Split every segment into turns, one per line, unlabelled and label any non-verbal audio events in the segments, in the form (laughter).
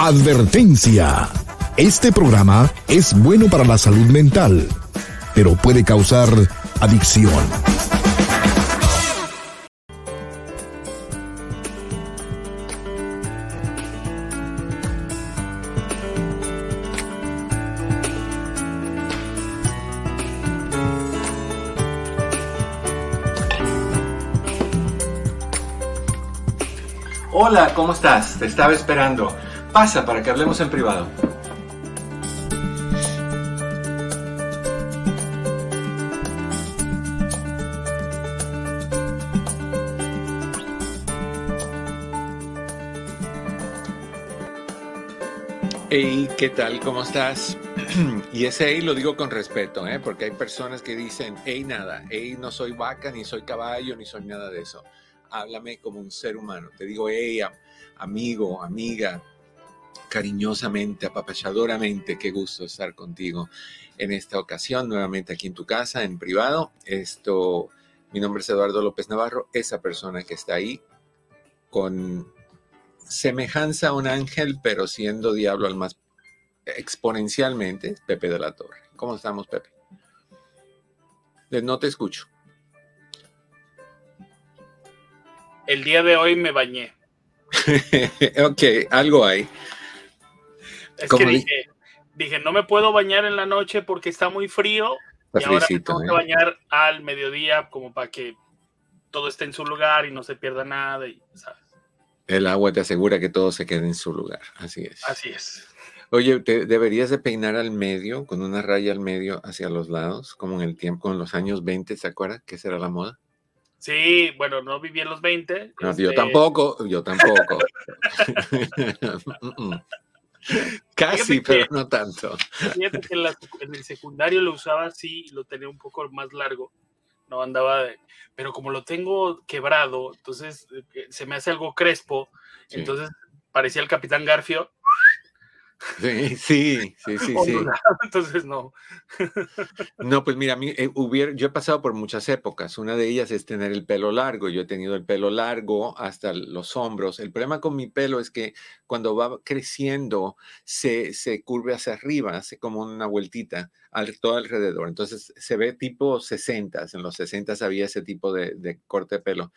Advertencia. Este programa es bueno para la salud mental, pero puede causar adicción.
Hola, ¿cómo estás? Te estaba esperando. Pasa para que hablemos en privado. Hey, ¿qué tal? ¿Cómo estás? (clears throat) y ese hey lo digo con respeto, ¿eh? porque hay personas que dicen, hey nada, hey no soy vaca, ni soy caballo, ni soy nada de eso. Háblame como un ser humano. Te digo, hey, amigo, amiga, cariñosamente, apapachadoramente, qué gusto estar contigo en esta ocasión, nuevamente aquí en tu casa, en privado. Esto, mi nombre es Eduardo López Navarro, esa persona que está ahí con semejanza a un ángel, pero siendo diablo al más exponencialmente, Pepe de la Torre. ¿Cómo estamos, Pepe? No te escucho.
El día de hoy me bañé. (laughs)
ok, algo hay.
Es que dije, dije, no me puedo bañar en la noche porque está muy frío. y ahora me tengo que ¿eh? bañar al mediodía como para que todo esté en su lugar y no se pierda nada. Y, ¿sabes?
El agua te asegura que todo se quede en su lugar. Así es.
Así es.
Oye, ¿te deberías de peinar al medio, con una raya al medio hacia los lados, como en el tiempo, en los años 20, ¿se acuerdas? Que esa era la moda.
Sí, bueno, no viví en los 20.
Yo este tampoco, yo tampoco. (laughs) Casi, pero no tanto.
Fíjate que en, el secundario lo usaba así, lo tenía un poco más largo. No andaba de, pero como lo tengo quebrado, entonces eh, se me hace algo crespo, entonces parecía el Capitán Garfio
Sí, sí, sí, sí. (laughs)
Entonces no.
No, pues mira, mí, eh, hubiera, yo he pasado por muchas épocas. Una de ellas es tener el pelo largo. Yo he tenido el pelo largo hasta los hombros. El problema con mi pelo es que cuando va creciendo se, se curve hacia arriba, hace como una vueltita al, todo alrededor. Entonces se ve tipo 60. En los 60 había ese tipo de, de corte de pelo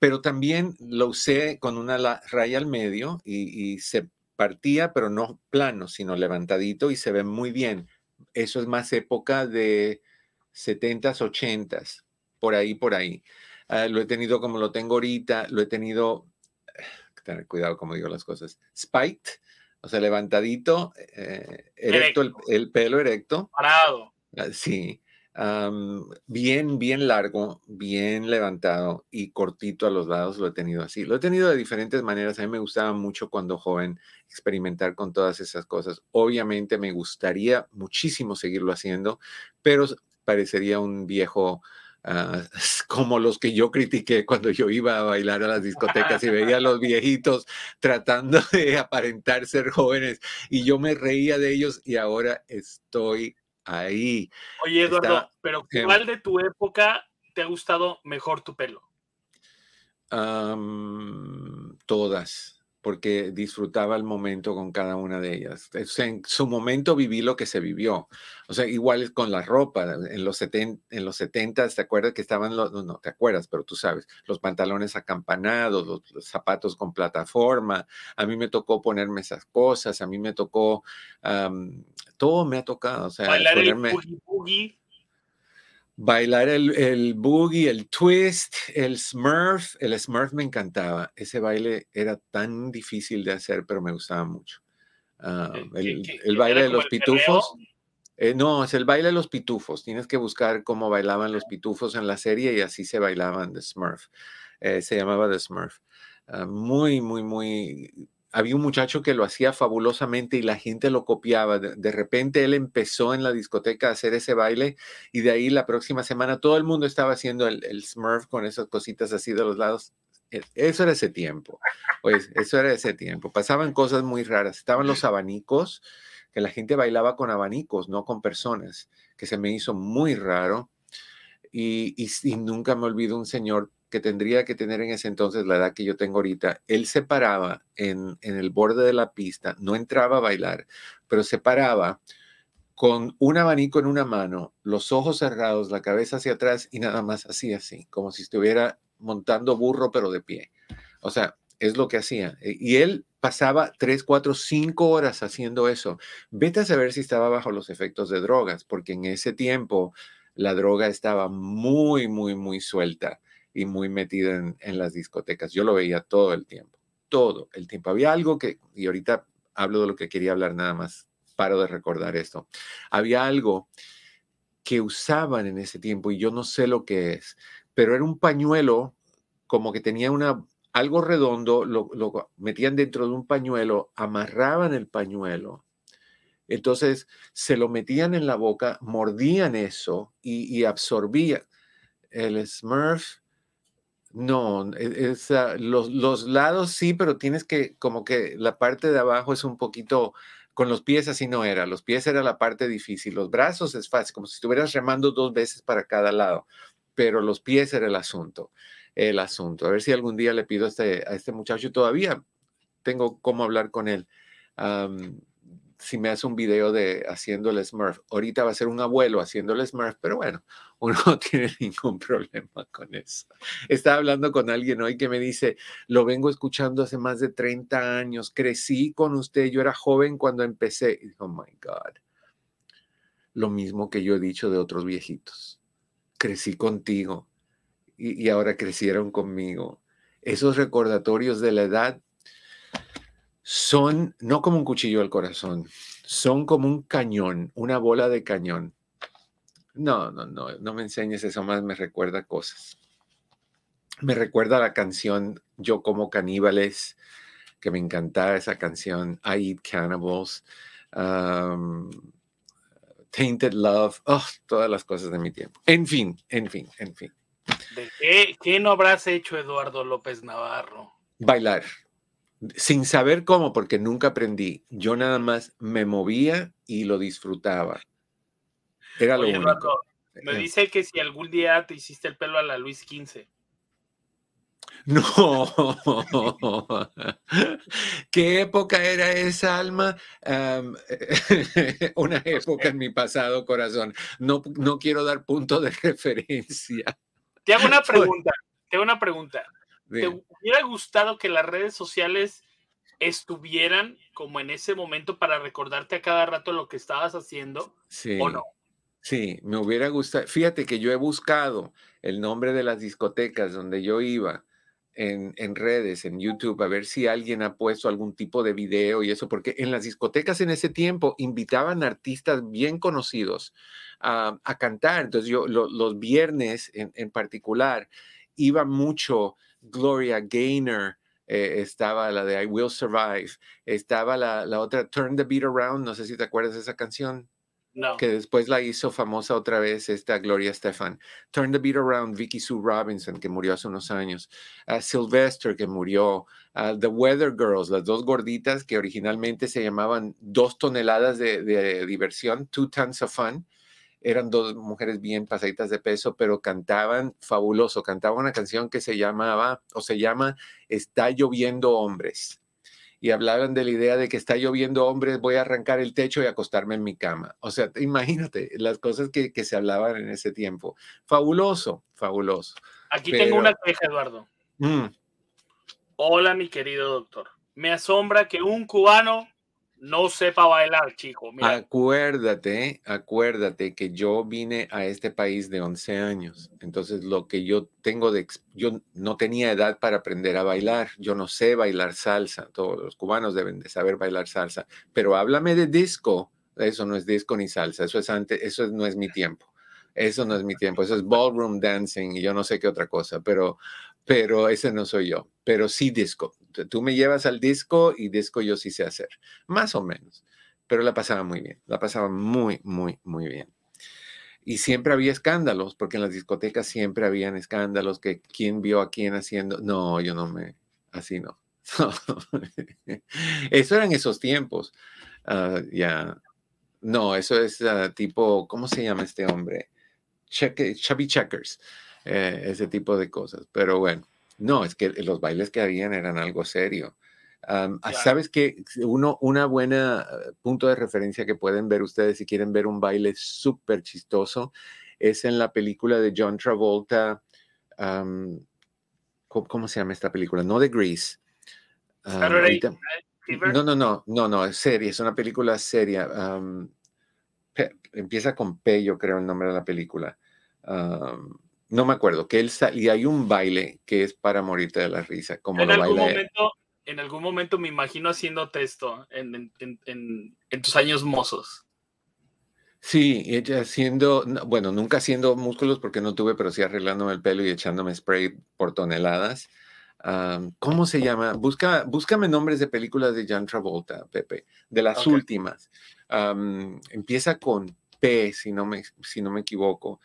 pero también lo usé con una raya al medio y, y se partía, pero no plano, sino levantadito y se ve muy bien. Eso es más época de 70s, 80s, por ahí, por ahí. Ah, lo he tenido como lo tengo ahorita, lo he tenido, (sighs) tener cuidado como digo las cosas, spiked, o sea, levantadito, eh, erecto, el, el, pelo erecto.
Parado.
Ah, sí, bien, bien largo, bien levantado y cortito a los lados, lo he tenido así. Lo he tenido de diferentes maneras. A mí me gustaba mucho cuando joven experimentar con todas esas cosas. Obviamente me gustaría muchísimo seguirlo haciendo, pero parecería un viejo ah, (laughs) como los que yo critiqué cuando yo iba a bailar a las discotecas y veía a los viejitos tratando (laughs) de aparentar ser jóvenes y yo me reía de ellos y ahora estoy ahí.
Oye, Eduardo, pero ¿cuál de tu época te ha gustado mejor tu pelo?
todas porque disfrutaba el momento con cada una de ellas. en su momento viví lo que se vivió. O sea, igual con la ropa. En los, 70, en los 70, ¿te acuerdas que estaban los, no, te acuerdas, pero tú sabes, los pantalones acampanados, los, zapatos con plataforma. A mí me tocó ponerme esas cosas, a mí me tocó, todo me ha tocado. O sea,
ponerme, el boogie,
Bailar el, el, boogie, el twist, el smurf. El smurf me encantaba. Ese baile era tan difícil de hacer, pero me gustaba mucho. Ah, el, baile de los pitufos. Eh, no, es el baile de los pitufos. Tienes que buscar cómo bailaban los pitufos en la serie y así se bailaban The Smurf. Eh, se llamaba The Smurf. Ah, muy, muy, muy había un muchacho que lo hacía fabulosamente y la gente lo copiaba. De, repente él empezó en la discoteca a hacer ese baile y de ahí la próxima semana todo el mundo estaba haciendo el, Smurf con esas cositas así de los lados. E, eso era ese tiempo. Pues eso era ese tiempo. Pasaban cosas muy raras. Estaban los abanicos, que la gente bailaba con abanicos, no con personas, que se me hizo muy raro. Y, y, y nunca me olvido un señor que tendría que tener en ese entonces la edad que yo tengo ahorita, él se paraba en, en el borde de la pista, no entraba a bailar, pero se paraba con un abanico en una mano, los ojos cerrados, la cabeza hacia atrás y nada más así, así, como si estuviera montando burro pero de pie. O sea, es lo que hacía. E, y él pasaba tres, cuatro, cinco horas haciendo eso. Vete a saber si estaba bajo los efectos de drogas, porque en ese tiempo la droga estaba muy, muy, muy suelta y muy metida en, las discotecas. Yo lo veía todo el tiempo, todo el tiempo. Había algo que, y ahorita hablo de lo que quería hablar nada más, paro de recordar esto. Había algo que usaban en ese tiempo y yo no sé lo que es, pero era un pañuelo como que tenía una algo redondo, lo, metían dentro de un pañuelo, amarraban el pañuelo, entonces se lo metían en la boca, mordían eso y, absorbían. El Smurf, no, e, los, los, lados sí, pero tienes que, como que la parte de abajo es un poquito, con los pies así no era, los pies era la parte difícil, los brazos es fácil, como si estuvieras remando dos veces para cada lado, pero los pies era el asunto el asunto. A ver si algún día le pido a este, a este muchacho, todavía tengo cómo hablar con él. Si me hace un video de haciendo el Smurf. Ahorita va a ser un abuelo haciendo el Smurf, pero bueno, (laughs) uno no tiene ningún problema con eso. Estaba hablando con alguien hoy que me dice, lo vengo escuchando hace más de 30 años, crecí con usted, yo era joven cuando empecé. oh my God. Lo mismo que yo he dicho de otros viejitos. Crecí contigo y, ahora crecieron conmigo. Esos recordatorios de la edad son no como un cuchillo al corazón, son como un cañón, una bola de cañón. No, no, no, no me enseñes eso más, me recuerda cosas. Me recuerda la canción Yo como caníbales, que me encantaba esa canción, I Eat Cannibals, um, Tainted Love, oh, todas las cosas de mi tiempo. En fin, en fin, en fin.
qué, no habrás hecho, Eduardo López Navarro?
Bailar. Sin saber cómo, porque nunca aprendí. Yo nada más me movía y lo disfrutaba. Era lo único.
me eh. dice que si algún día te hiciste el pelo a la Luis XV. (laughs)
No, (laughs) ¿qué época era esa, Alma? (laughs) una época en mi pasado, corazón. No, no quiero dar punto de referencia.
Te hago una pregunta, te hago una pregunta. ¿Te hubiera gustado que las redes sociales estuvieran como en ese momento para recordarte a cada rato lo que estabas haciendo sí, o no?
Sí, me hubiera gustado. Fíjate que yo he buscado el nombre de las discotecas donde yo iba en, en, redes, en YouTube, a ver si alguien ha puesto algún tipo de video y eso, porque en las discotecas en ese tiempo invitaban artistas bien conocidos a, cantar. Entonces yo los viernes en, particular iba mucho Gloria Gaynor, eh, estaba la de I Will Survive, estaba la, la, otra Turn the Beat Around, no sé si te acuerdas de esa canción.
No.
Que después la hizo famosa otra vez esta Gloria Stefan. Turn the Beat Around, Vicky Sue Robinson, que murió hace unos años. Sylvester, que murió. the Weather Girls, las dos gorditas que originalmente se llamaban dos toneladas de, de diversión, Two Tons of Fun eran dos mujeres bien pasaditas de peso, pero cantaban fabuloso. Cantaban una canción que se llamaba o se llama Está lloviendo hombres. Y hablaban de la idea de que está lloviendo hombres, voy a arrancar el techo y acostarme en mi cama. O sea, imagínate las cosas que, se hablaban en ese tiempo. Fabuloso, fabuloso.
Aquí tengo una queja, Eduardo. Mm. Hola, mi querido doctor. Me asombra que un cubano no sepa bailar, chico.
Acuérdate, acuérdate que yo vine a este país de 11 años. Entonces, lo que yo tengo de... Yo no tenía edad para aprender a bailar. Yo no sé bailar salsa. Todos los cubanos deben de saber bailar salsa. Pero háblame de disco. Eso no es disco ni salsa. Eso, es antes, eso no es mi (laughs) tiempo. Eso no es mi tiempo. Eso es ballroom dancing y yo no sé qué otra cosa. Pero, pero ese no soy yo. Pero sí disco tú me llevas al disco y disco yo sí sé hacer, más o menos, pero la pasaba muy bien, la pasaba muy, muy, muy bien. Y siempre había escándalos, porque en las discotecas siempre habían escándalos, que quién vio a quién haciendo, no, yo no me, así no. (laughs) eso eran esos tiempos, ah, ya, no, eso es ah, tipo, ¿cómo se llama este hombre? Check, Chubby Checkers. eh, ese tipo de cosas. Pero bueno, no, es que los bailes que habían eran algo serio. Ah, Sabes que uno, una buena eh, punto de referencia que pueden ver ustedes si quieren ver un baile súper chistoso es en la película de John Travolta. ¿cómo, se llama esta película? No de Grease. no, no, no, no, no, es seria, es una película seria. empieza con P, yo creo el nombre de la película. No me acuerdo, que él y hay un baile que es para morirte de la risa, como
en
lo
algún Momento, en algún momento me imagino haciendo texto en, en tus años mozos.
Sí, ella haciendo, bueno, nunca haciendo músculos porque no tuve, pero sí arreglándome el pelo y echándome spray por toneladas. ¿Cómo se llama? Busca, búscame nombres de películas de John Travolta, Pepe, de las últimas. empieza con P, si no me, si no me equivoco.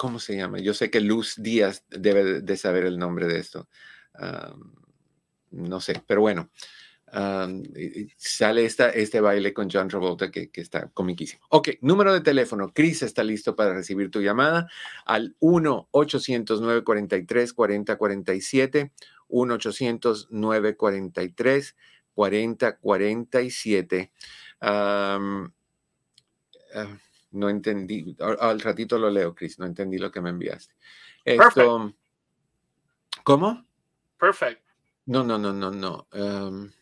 ¿Cómo se llama? Yo sé que Luz Díaz debe de saber el nombre de esto. no sé, pero bueno sale esta, este baile con John Travolta que, que, está comiquísimo. Ok, número de teléfono. Chris está listo para recibir tu llamada al 1-800-943-4047. 1-800-943-4047. Uh, no entendí. Al ratito lo leo, Chris. No entendí lo que me enviaste. Esto, ¿Cómo?
Perfect.
No, no, no, no, no.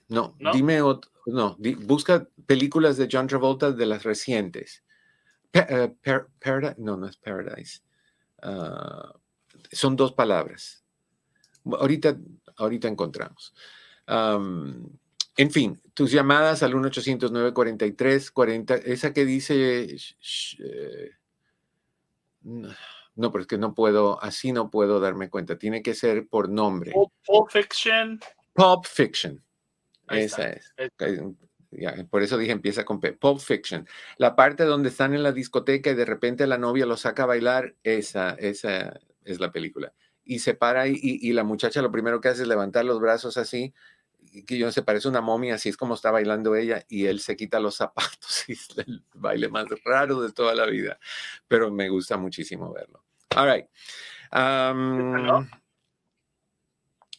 No, dime otro, no, busca películas de John Travolta de las recientes. Eh, paradise, no, no es Paradise. Ah, son dos palabras. Ahorita, ahorita encontramos. En fin, tus llamadas al 1-800-943-40, esa que dice... Eh, no, pero es que no puedo, así no puedo darme cuenta. Tiene que ser por nombre.
Pulp Fiction.
Pulp Fiction. Esa es. por eso dije empieza con P. Pulp Fiction. La parte donde están en la discoteca y de repente la novia lo saca a bailar, esa, esa es la película. Y se para y, y, la muchacha lo primero que hace es levantar los brazos así, que yo no sé, parece una momia, así es como está bailando ella, y él se quita los zapatos (laughs) y es el baile más raro de toda la vida. Pero me gusta muchísimo verlo. All right.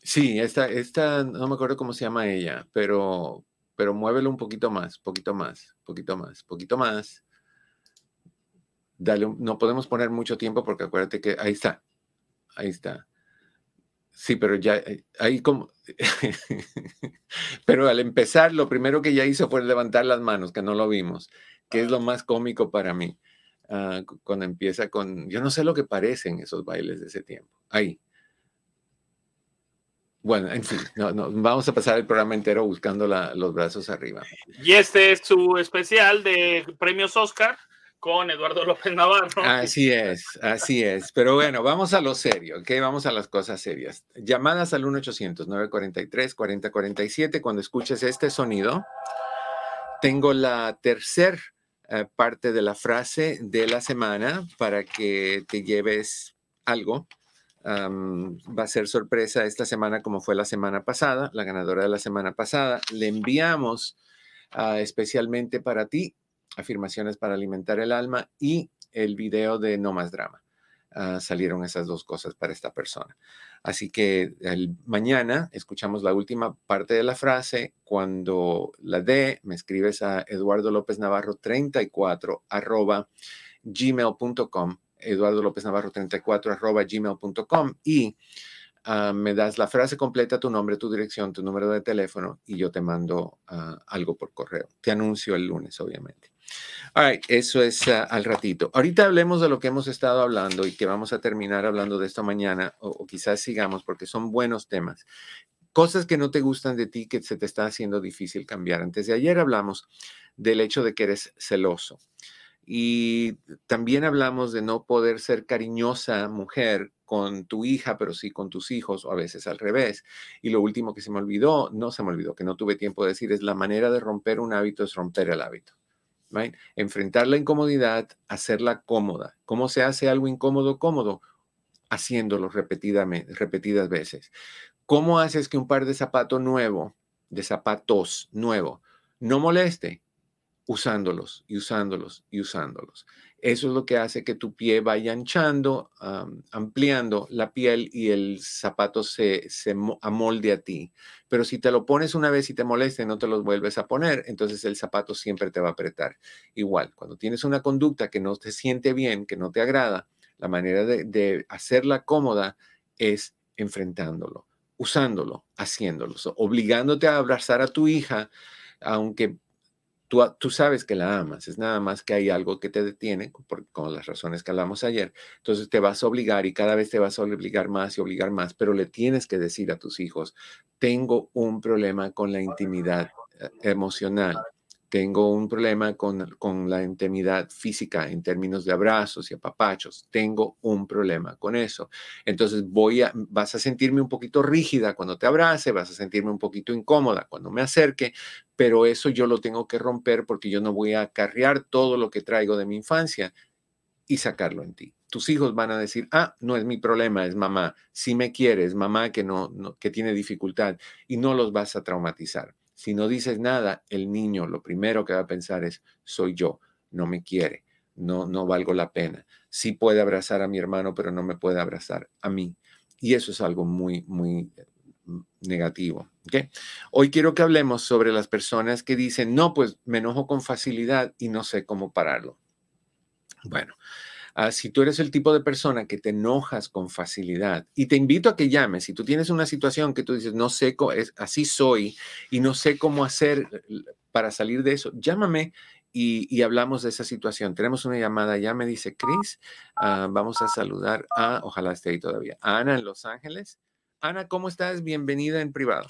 Sí, esta, esta, no me acuerdo cómo se llama ella, pero, pero muévelo un poquito más, poquito más, poquito más, poquito más. Dale, no podemos poner mucho tiempo porque acuérdate que ahí está, ahí está. Sí, pero ya, eh, ahí como, (laughs) pero al empezar, lo primero que ya hizo fue levantar las manos, que no lo vimos, que es lo más cómico para mí, ah, cuando empieza con, yo no sé lo que parecen esos bailes de ese tiempo. Ahí, bueno, en fin, no, no, vamos a pasar el programa entero buscando los brazos arriba.
Y este es su especial de premios Oscar con Eduardo López Navarro.
Así es, así es. Pero bueno, vamos a lo serio, ¿ok? Vamos a las cosas serias. Llamadas al 1-800-943-4047. Cuando escuches este sonido, tengo la tercera eh, parte de la frase de la semana para que te lleves algo va a ser sorpresa esta semana como fue la semana pasada, la ganadora de la semana pasada. Le enviamos ah, especialmente para ti afirmaciones para alimentar el alma y el video de No más drama. Ah, salieron esas dos cosas para esta persona. Así que el, mañana escuchamos la última parte de la frase. Cuando la dé, me escribes a Eduardo López Navarro 34 arroba gmail.com Eduardo López Navarro 34 arroba gmail.com y ah, me das la frase completa, tu nombre, tu dirección, tu número de teléfono y yo te mando ah, algo por correo. Te anuncio el lunes, obviamente. All eso es ah, al ratito. Ahorita hablemos de lo que hemos estado hablando y que vamos a terminar hablando de esto mañana o, o quizás sigamos porque son buenos temas. Cosas que no te gustan de ti que se te está haciendo difícil cambiar. Antes de ayer hablamos del hecho de que eres celoso. Y también hablamos de no poder ser cariñosa mujer con tu hija, pero sí con tus hijos, o a veces al revés. Y lo último que se me olvidó, no se me olvidó, que no tuve tiempo de decir, es la manera de romper un hábito es romper el hábito. Enfrentar la incomodidad, hacerla cómoda. ¿Cómo se hace algo incómodo cómodo? Haciéndolo repetidamente, repetidas veces. ¿Cómo haces que un par de zapatos nuevo, de zapatos nuevo, no moleste? usándolos y usándolos y usándolos. Eso es lo que hace que tu pie vaya anchando, ampliando la piel y el zapato se, se amolde a ti. Pero si te lo pones una vez y te molesta y no te lo vuelves a poner, entonces el zapato siempre te va a apretar. Igual, cuando tienes una conducta que no te siente bien, que no te agrada, la manera de, de hacerla cómoda es enfrentándolo, usándolo, haciéndolo, obligándote a abrazar a tu hija, aunque Tú, sabes que la amas, es nada más que hay algo que te detiene, con las razones que hablamos ayer. Entonces te vas a obligar y cada vez te vas a obligar más y obligar más, pero le tienes que decir a tus hijos, tengo un problema con la intimidad eh, emocional tengo un problema con, la intimidad física en términos de abrazos y apapachos. Tengo un problema con eso. Entonces voy a, vas a sentirme un poquito rígida cuando te abrace, vas a sentirme un poquito incómoda cuando me acerque, pero eso yo lo tengo que romper porque yo no voy a acarrear todo lo que traigo de mi infancia y sacarlo en ti. Tus hijos van a decir, ah, no es mi problema, es mamá. Si me quieres, mamá que no, que tiene dificultad y no los vas a traumatizar. Si no dices nada, el niño lo primero que va a pensar es, soy yo, no me quiere, no, no valgo la pena. Sí puede abrazar a mi hermano, pero no me puede abrazar a mí. Y eso es algo muy, muy mm, negativo. Hoy quiero que hablemos sobre las personas que dicen, no, pues me enojo con facilidad y no sé cómo pararlo. Bueno, Ah, si tú eres el tipo de persona que te enojas con facilidad, y te invito a que llames, si tú tienes una situación que tú dices, no sé, es, así soy y no sé cómo hacer eh, para salir de eso, llámame y, hablamos de esa situación. Tenemos una llamada, ya me dice Chris, ah, vamos a saludar a, ojalá esté ahí todavía, a Ana en Los Ángeles. Ana, ¿cómo estás? Bienvenida en privado.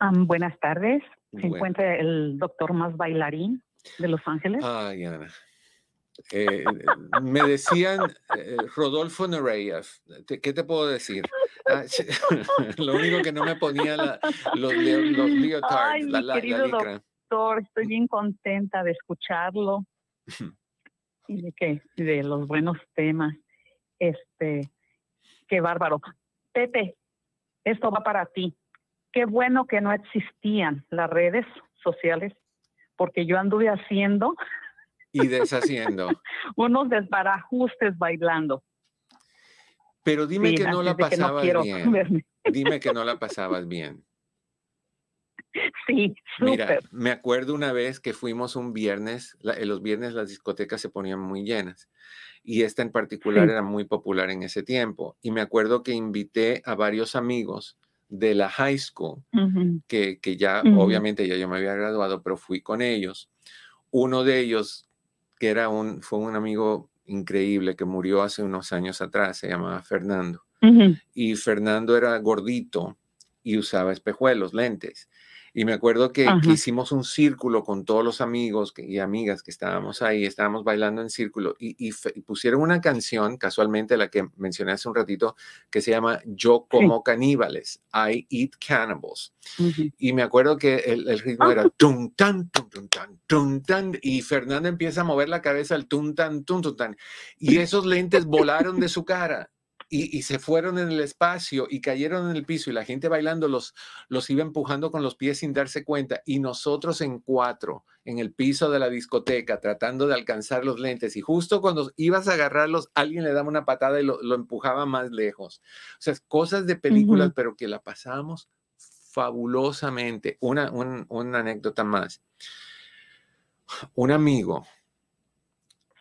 buenas tardes. Se encuentra el doctor más bailarín de Los Ángeles.
Ay, Ana. Eh, me decían eh, Rodolfo Nereyev. ¿Qué te puedo decir? Ah, (laughs) lo único que no me ponía la, los, los leotards, la, la,
doctor, estoy bien contenta de escucharlo y de que de los buenos temas. Este, qué bárbaro. Pepe, esto va para ti. Qué bueno que no existían las redes sociales, porque yo anduve haciendo
y deshaciendo. (laughs)
Unos desbarajustes bailando.
Pero dime que no la pasabas bien. Dime que no la pasabas (laughs) bien.
Sí,
Mira, me acuerdo una vez que fuimos un viernes, en los viernes las discotecas se ponían muy llenas y esta en particular era muy popular en ese tiempo. Y me acuerdo que invité a varios amigos de la high school, que, que, ya, obviamente ya yo me había graduado, pero fui con ellos. Uno de ellos que era un, fue un amigo increíble que murió hace unos años atrás, se llamaba Fernando. Y Fernando era gordito y usaba espejuelos, lentes. Y me acuerdo que, hicimos un círculo con todos los amigos y amigas que estábamos ahí, estábamos bailando en círculo y, pusieron una canción, casualmente la que mencioné hace un ratito, que se llama Yo como caníbales, I eat cannibals. Y me acuerdo que el, ritmo era tum tan, tum, tum tan, tum tan, y Fernando empieza a mover la cabeza al tum tan, tum, tum tan, y esos lentes volaron de su cara y, se fueron en el espacio y cayeron en el piso y la gente bailando los, los iba empujando con los pies sin darse cuenta y nosotros en cuatro en el piso de la discoteca tratando de alcanzar los lentes y justo cuando ibas a agarrarlos alguien le daba una patada y lo, empujaba más lejos. O sea, cosas de películas, pero que la pasamos fabulosamente. Una, una anécdota más. Un amigo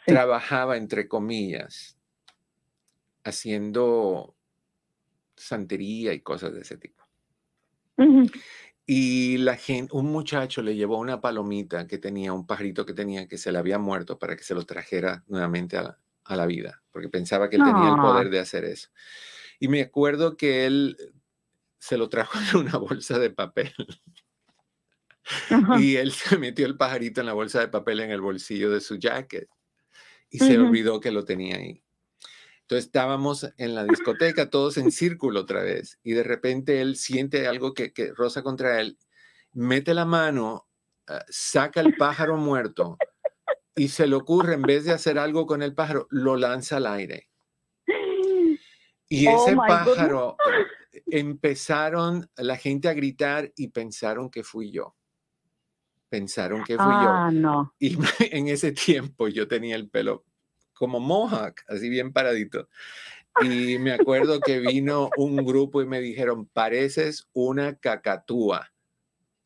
trabajaba, entre comillas, haciendo santería y cosas de ese tipo. Y la gente, un muchacho le llevó una palomita que tenía, un pajarito que tenía que se le había muerto para que se lo trajera nuevamente a la, vida, porque pensaba que él tenía el poder de hacer eso. Y me acuerdo que él se lo trajo (laughs) en una bolsa de papel. Y él se metió el pajarito en la bolsa de papel en el bolsillo de su jacket y se olvidó que lo tenía ahí. Entonces estábamos en la discoteca, todos en círculo otra vez, y de repente él siente algo que, que roza contra él, mete la mano, ah, saca el pájaro muerto y se le ocurre, en vez de hacer algo con el pájaro, lo lanza al aire. Y oh ese pájaro empezaron la gente a gritar y pensaron que fui yo. pensaron que fui
Ah,
yo.
no.
Y (laughs) en ese tiempo yo tenía el pelo como mohawk, así bien paradito. Y me acuerdo que vino un grupo y me dijeron, pareces una cacatúa.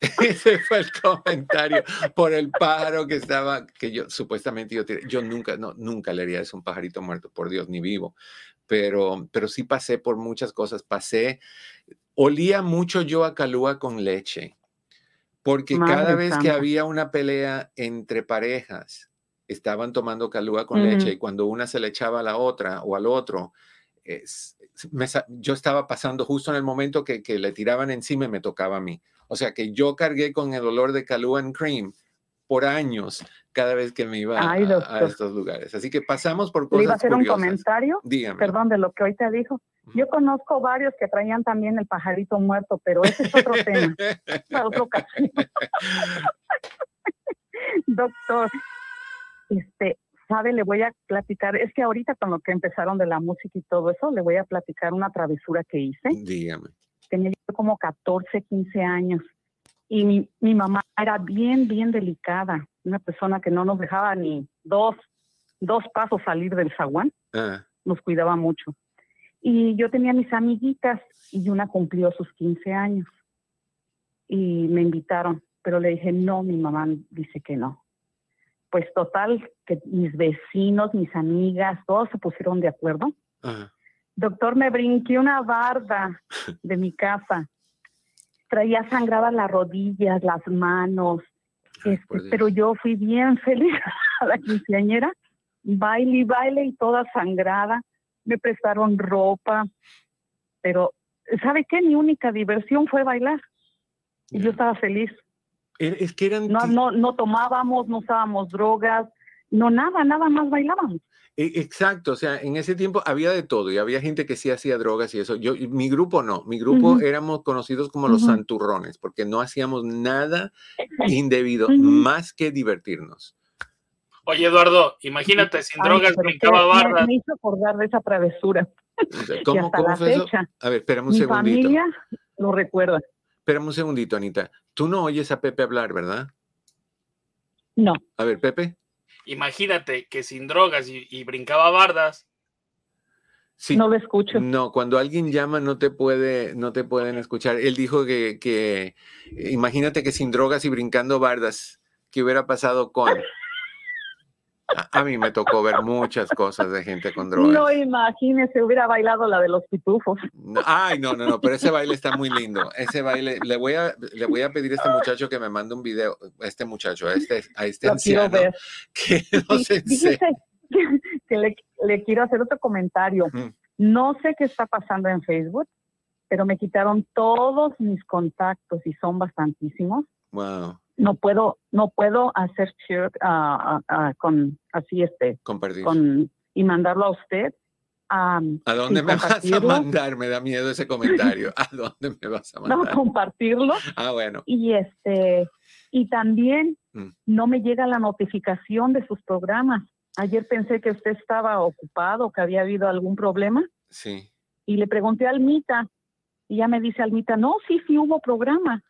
(laughs) Ese fue el comentario por el pájaro que estaba, que yo supuestamente yo tiré. Yo nunca, no, nunca le haría eso a un pajarito muerto, por Dios, ni vivo. Pero, pero sí pasé por muchas cosas. Pasé, olía mucho yo a calúa con leche. Porque cada vez que había una pelea entre parejas, estaban tomando calúa con
Ujú.
leche y cuando una se le echaba a la otra o al otro, es- me yo estaba pasando justo en el momento que, que le tiraban encima y me tocaba a mí. O sea que yo cargué con el olor de calúa and cream por años cada vez que me iba a-
Ay,
a,
doctor.
estos lugares. Así que pasamos por
Le iba a
cosas
hacer un
curiosas.
comentario,
Dígame.
perdón, de lo que ahorita dijo. Yo conozco varios que traían también el pajarito muerto, pero ese es otro tema, para otra ocasión. Doctor, este, sabe, le voy a platicar, es que ahorita con lo que empezaron de la música y todo eso, le voy a platicar una travesura que hice.
Dígame.
Tenía yo como 14, 15 años y mi, mi mamá era bien, bien delicada, una persona que no nos dejaba ni dos, dos pasos salir del zaguán
Ah,
nos cuidaba mucho. Y yo tenía mis amiguitas y una cumplió sus 15 años y me invitaron, pero le dije, no, mi mamá dice que no. Pues total, que mis vecinos, mis amigas, todos se pusieron de acuerdo. Doctor, me brinqué una barda de mi casa. Traía sangradas las rodillas, las manos,
ay,
este, pero yo fui bien (laughs) feliz a la quinceañera, baile y baile y toda sangrada. Me prestaron ropa, pero ¿sabe qué? Mi única diversión fue bailar. Y yo estaba feliz.
Era- Es que eran
No, no, no tomábamos, no usábamos drogas, no nada, nada más bailábamos.
E- Exacto, o sea, en ese tiempo había de todo y había gente que sí hacía drogas y eso. Yo, y mi grupo no, mi grupo éramos conocidos como los santurrones porque no hacíamos nada (laughs) indebido más que divertirnos.
Oye, Eduardo, imagínate, sin
Ay,
drogas brincaba
usted me- hizo acordar de esa travesura.
O sea, (laughs)
y
¿Cómo,
hasta
cómo
la
fue eso?
fecha,
A ver, espérame un
mi
segundito.
familia lo recuerda.
Espérame un segundito, Anita. Tú no oyes a Pepe hablar, ¿verdad?
No,
A ver, Pepe.
Imagínate que sin drogas y, y brincaba bardas.
Sí.
no lo escucho.
No, cuando alguien llama no te puede, no te pueden escuchar. Él dijo que, que imagínate que sin drogas y brincando bardas, ¿qué hubiera pasado con? (laughs) A, a mí me tocó ver muchas cosas de gente con drogas.
No imagínese, hubiera bailado la de los pitufos.
Ay, no, no, no, pero ese baile está muy lindo. Ese baile, le voy a, le voy a pedir a este muchacho que me mande un video, a este muchacho, a este, a este
Lo
anciano,
ver.
que nos (laughs) enseñe. (laughs)
Que le, le quiero hacer otro comentario.
Mm.
No sé qué está pasando en Facebook, pero me quitaron todos mis contactos y son bastantísimos.
Wow,
No puedo, no puedo hacer share ah, ah, ah, con así este,
compartir.
con y mandarlo a usted. Am,
¿A dónde me vas a mandar? Me da miedo ese comentario. ¿A dónde me vas a (laughs)
no
mandar?
compartirlo
Ah, bueno.
y este y también
Mm.
no me llega la notificación de sus programas. Ayer pensé que usted estaba ocupado, que había habido algún problema
Sí.
y le pregunté a Almita y ya me dice Almita, no, sí, sí hubo programa.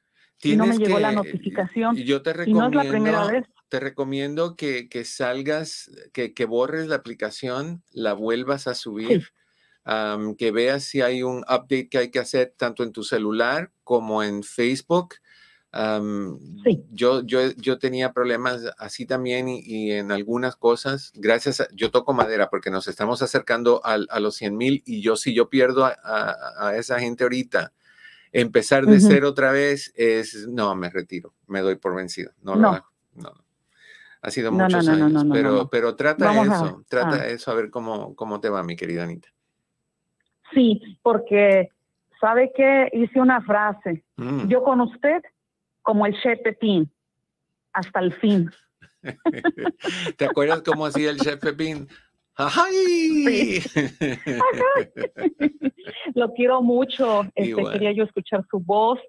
Y no me llegó la notificación.
y Yo te
Y no es
recomiendo,
la primera vez.
te recomiendo que, que salgas, que, que borres la aplicación, la vuelvas a subir, que veas si hay un update que hay que hacer tanto en tu celular como en Facebook.
Sí.
yo, yo, yo tenía problemas así también y, y en algunas cosas, gracias a, yo toco madera porque nos estamos acercando al- a, los 100 mil y yo si yo pierdo a, a- a esa gente ahorita, empezar de
Ujú.
cero otra vez es, no, me retiro, me doy por vencido, no, lo
No.
hago, no, no. Ha sido
No,
muchos años, pero, pero trata
Vamos a-
eso, trata
ah.
eso, a ver cómo, cómo te va, mi querida Anita.
Sí, porque sabe que hice una frase.
Mm.
Yo con usted como el chef Pepín, hasta el fin. (laughs)
¿Te acuerdas cómo hacía el chef Pepín? ¡Ay!
Lo quiero mucho. Este, quería yo escuchar su voz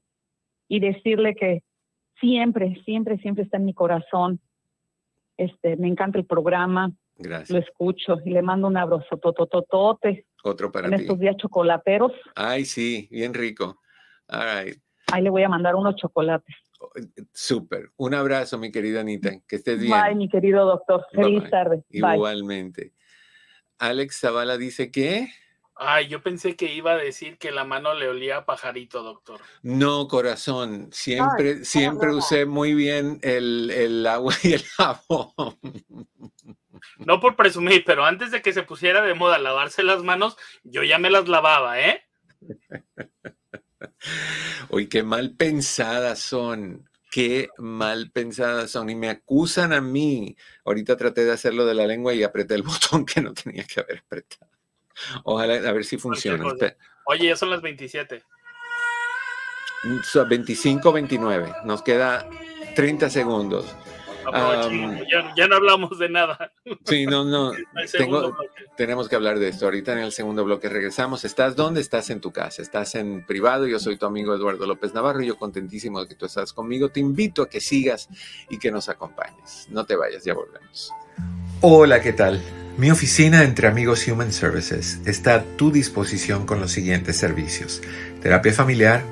y decirle que siempre, siempre, siempre está en mi corazón. Este, me encanta el programa, lo
Gracias.
escucho y le mando un abrazo totototote
Otro para
en
ti.
estos días chocolateros.
Ay, sí, bien rico. All right.
Ahí le voy a mandar unos chocolates.
Súper. Un abrazo, mi querida Anita. Que estés bien.
Bye, mi querido doctor. Feliz tarde.
Igualmente. Alex Zavala dice que.
Ay, yo pensé que iba a decir que la mano le olía a pajarito, doctor.
No, corazón. Siempre, siempre usé muy bien el, el agua y el jabón.
No por presumir, pero antes de que se pusiera de moda lavarse las manos, yo ya me las lavaba, ¿eh?
Uy, qué mal pensadas son. Qué mal pensadas son. Y me acusan a mí. Ahorita traté de hacerlo de la lengua y apreté el (laughs) botón que no tenía que haber apretado. Ojalá, a ver si funciona.
Oye, ya son las 27.
25, 29. Nos queda 30 segundos
ya, no hablamos de nada.
Sí, no, no. (laughs) tenemos que hablar de esto. Ahorita en el segundo bloque regresamos. ¿Estás dónde? Estás en tu casa. Estás en privado. Yo soy tu amigo Eduardo López Navarro y yo contentísimo de que tú estás conmigo. Te invito a que sigas y que nos acompañes. No te vayas, ya volvemos. Hola, ¿qué tal? Mi oficina entre amigos Human Services está a tu disposición con los siguientes servicios. Terapia familiar,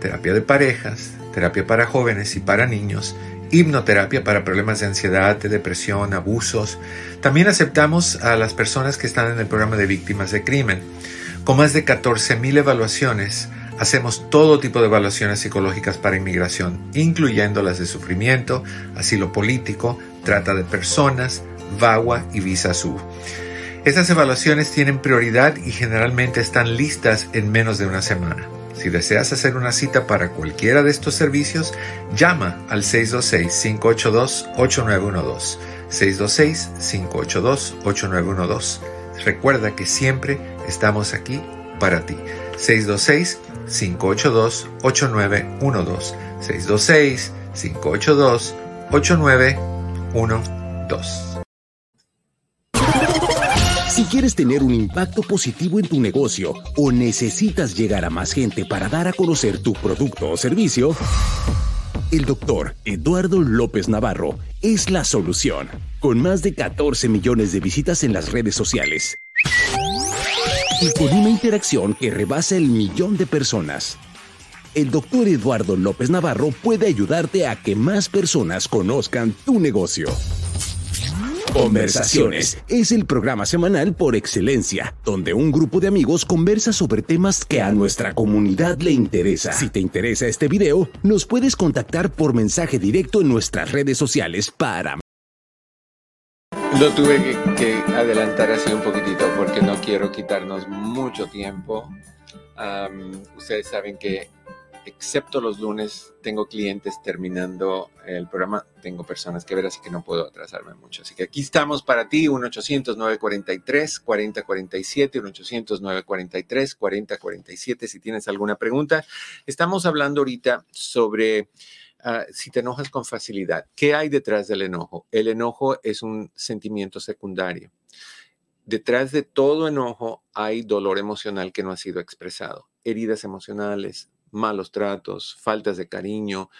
terapia de parejas, terapia para jóvenes y para niños hipnoterapia para problemas de ansiedad, de depresión, abusos. También aceptamos a las personas que están en el programa de víctimas de crimen. Con más de 14.000 evaluaciones, hacemos todo tipo de evaluaciones psicológicas para inmigración, incluyendo las de sufrimiento, asilo político, trata de personas, VAWA y Visa SUB. Estas evaluaciones tienen prioridad y generalmente están listas en menos de una semana. Si deseas hacer una cita para cualquiera de estos servicios, llama al 626-582-8912. 626-582-8912. Recuerda que siempre estamos aquí para ti. 626-582-8912. 626-582-8912.
Quieres tener un impacto positivo en tu negocio o necesitas llegar a más gente para dar a conocer tu producto o servicio, el doctor Eduardo López Navarro es la solución. Con más de 14 millones de visitas en las redes sociales y con una interacción que rebasa el millón de personas. El doctor Eduardo López Navarro puede ayudarte a que más personas conozcan tu negocio. Conversaciones es el programa semanal por excelencia, donde un grupo de amigos conversa sobre temas que a nuestra comunidad le interesa. Si te interesa este video, nos puedes contactar por mensaje directo en nuestras redes sociales para...
Lo tuve que, adelantar así un poquitito porque no quiero quitarnos mucho tiempo. ustedes saben que excepto los lunes, tengo clientes terminando el programa, tengo personas que ver, así que no puedo atrasarme mucho. Así que aquí estamos para ti, 1-800-943-4047, 1-800-943-4047, si tienes alguna pregunta. Estamos hablando ahorita sobre ah, si te enojas con facilidad. ¿Qué hay detrás del enojo? El enojo es un sentimiento secundario. Detrás de todo enojo hay dolor emocional que no ha sido expresado, heridas emocionales, malos tratos, faltas de cariño,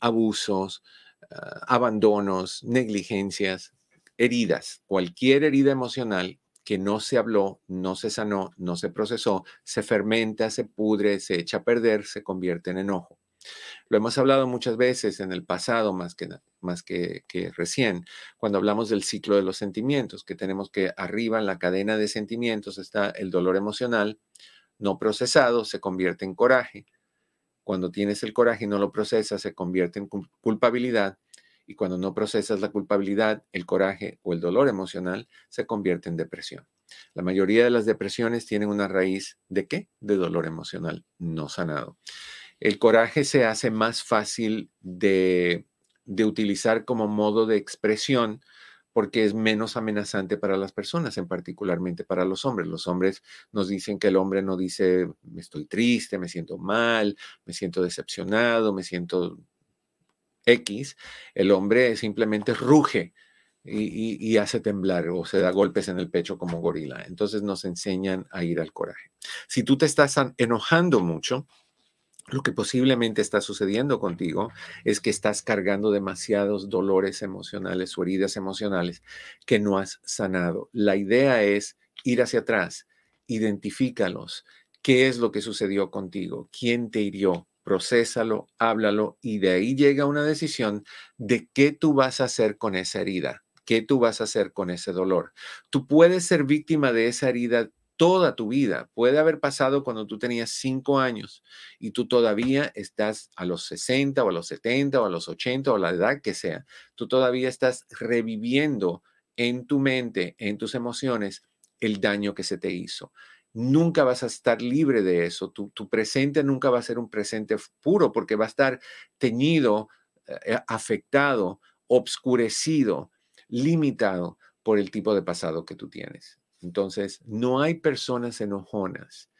abusos, ah, abandonos, negligencias, heridas, cualquier herida emocional que no se habló, no se sanó, no se procesó, se fermenta, se pudre, se echa a perder, se convierte en enojo. Lo hemos hablado muchas veces en el pasado, más que, más que, recién, cuando hablamos del ciclo de los sentimientos, que tenemos que arriba en la cadena de sentimientos está el dolor emocional, no procesado se convierte en coraje. Cuando tienes el coraje y no lo procesas, se convierte en culpabilidad. Y cuando no procesas la culpabilidad, el coraje o el dolor emocional se convierte en depresión. La mayoría de las depresiones tienen una raíz de qué? De dolor emocional no sanado. El coraje se hace más fácil de, de utilizar como modo de expresión porque es menos amenazante para las personas, en particularmente para los hombres. Los hombres nos dicen que el hombre no dice, me estoy triste, me siento mal, me siento decepcionado, me siento X. El hombre simplemente ruge y, y, hace temblar o se da golpes en el pecho como gorila. Entonces nos enseñan a ir al coraje. Si tú te estás enojando mucho, lo que posiblemente está sucediendo contigo es que estás cargando demasiados dolores emocionales o heridas emocionales que no has sanado. La idea es ir hacia atrás, identifícalos. ¿Qué es lo que sucedió contigo? ¿Quién te hirió? procésalo, háblalo y de ahí llega una decisión de qué tú vas a hacer con esa herida, qué tú vas a hacer con ese dolor. Tú puedes ser víctima de esa herida toda tu vida. Puede haber pasado cuando tú tenías cinco años y tú todavía estás a los 60 o a los 70 o a los 80 o la edad que sea. Tú todavía estás reviviendo en tu mente, en tus emociones, el daño que se te hizo nunca vas a estar libre de eso. Tu, presente nunca va a ser un presente puro porque va a estar teñido, eh, afectado, obscurecido, limitado por el tipo de pasado que tú tienes. Entonces, no hay personas enojonas,